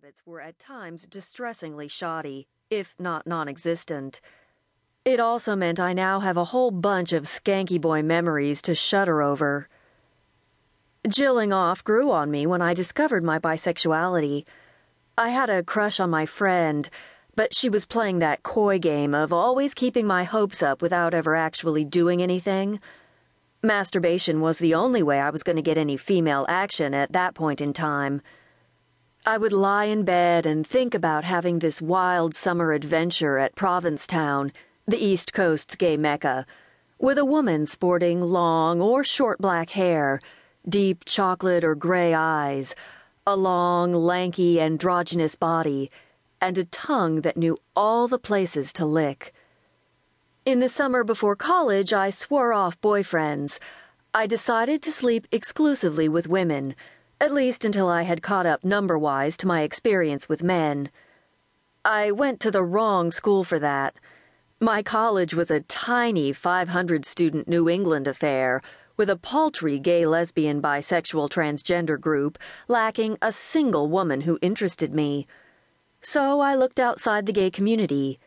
habits were at times distressingly shoddy, if not non existent. It also meant I now have a whole bunch of skanky boy memories to shudder over. Jilling off grew on me when I discovered my bisexuality. I had a crush on my friend, but she was playing that coy game of always keeping my hopes up without ever actually doing anything. Masturbation was the only way I was going to get any female action at that point in time. I would lie in bed and think about having this wild summer adventure at Provincetown, the East Coast's gay mecca, with a woman sporting long or short black hair, deep chocolate or gray eyes, a long, lanky, androgynous body, and a tongue that knew all the places to lick. In the summer before college, I swore off boyfriends. I decided to sleep exclusively with women at least until I had caught up number wise to my experience with men. I went to the wrong school for that. My college was a tiny 500 student New England affair with a paltry gay, lesbian, bisexual, transgender group lacking a single woman who interested me. So I looked outside the gay community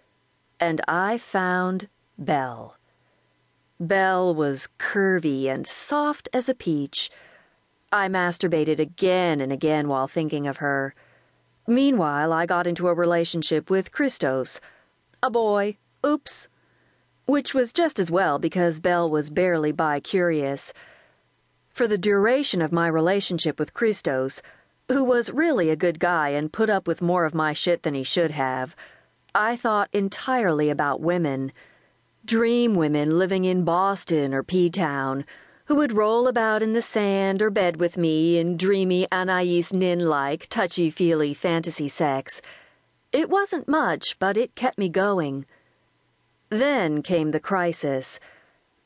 and I found Belle. Belle was curvy and soft as a peach I masturbated again and again while thinking of her. Meanwhile, I got into a relationship with Christos. A boy. Oops. Which was just as well because Belle was barely bi curious. For the duration of my relationship with Christos, who was really a good guy and put up with more of my shit than he should have, I thought entirely about women. Dream women living in Boston or P Town who would roll about in the sand or bed with me in dreamy Anais Nin like, touchy feely fantasy sex. It wasn't much, but it kept me going. Then came the crisis.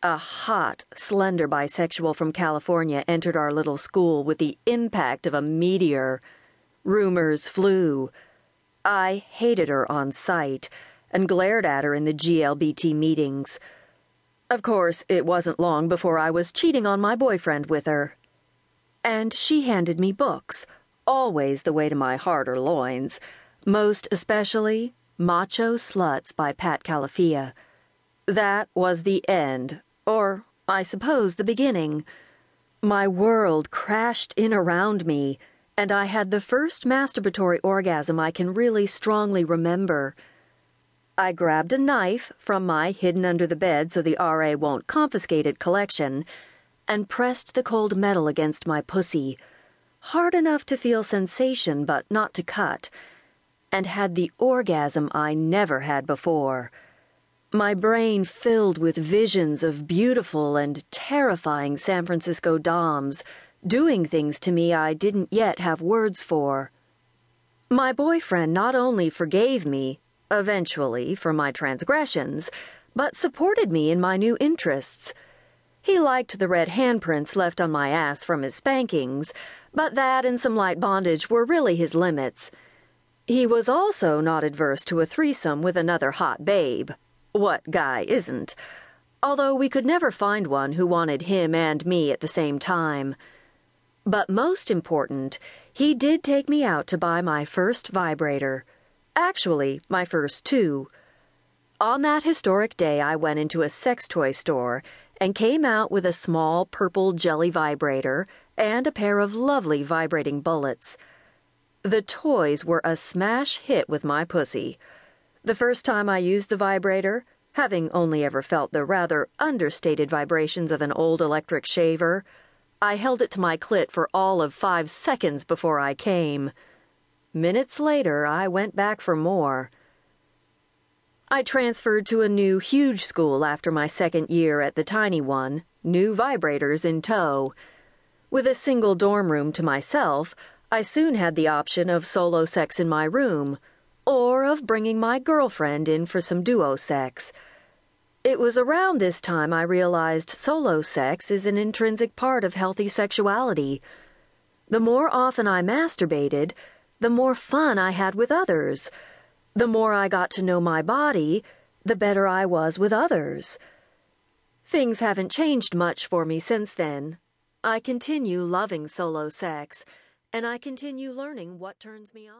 A hot, slender bisexual from California entered our little school with the impact of a meteor. Rumors flew. I hated her on sight and glared at her in the GLBT meetings. Of course, it wasn't long before I was cheating on my boyfriend with her. And she handed me books, always the way to my heart or loins, most especially Macho Sluts by Pat Califia. That was the end, or I suppose the beginning. My world crashed in around me, and I had the first masturbatory orgasm I can really strongly remember. I grabbed a knife from my hidden under the bed so the RA won't confiscate it collection and pressed the cold metal against my pussy, hard enough to feel sensation but not to cut, and had the orgasm I never had before. My brain filled with visions of beautiful and terrifying San Francisco Doms doing things to me I didn't yet have words for. My boyfriend not only forgave me, eventually, for my transgressions, but supported me in my new interests. He liked the red handprints left on my ass from his spankings, but that and some light bondage were really his limits. He was also not adverse to a threesome with another hot babe. What guy isn't? Although we could never find one who wanted him and me at the same time. But most important, he did take me out to buy my first vibrator. Actually, my first two. On that historic day, I went into a sex toy store and came out with a small purple jelly vibrator and a pair of lovely vibrating bullets. The toys were a smash hit with my pussy. The first time I used the vibrator, having only ever felt the rather understated vibrations of an old electric shaver, I held it to my clit for all of five seconds before I came. Minutes later, I went back for more. I transferred to a new huge school after my second year at the tiny one, new vibrators in tow. With a single dorm room to myself, I soon had the option of solo sex in my room, or of bringing my girlfriend in for some duo sex. It was around this time I realized solo sex is an intrinsic part of healthy sexuality. The more often I masturbated, the more fun I had with others. The more I got to know my body, the better I was with others. Things haven't changed much for me since then. I continue loving solo sex, and I continue learning what turns me on.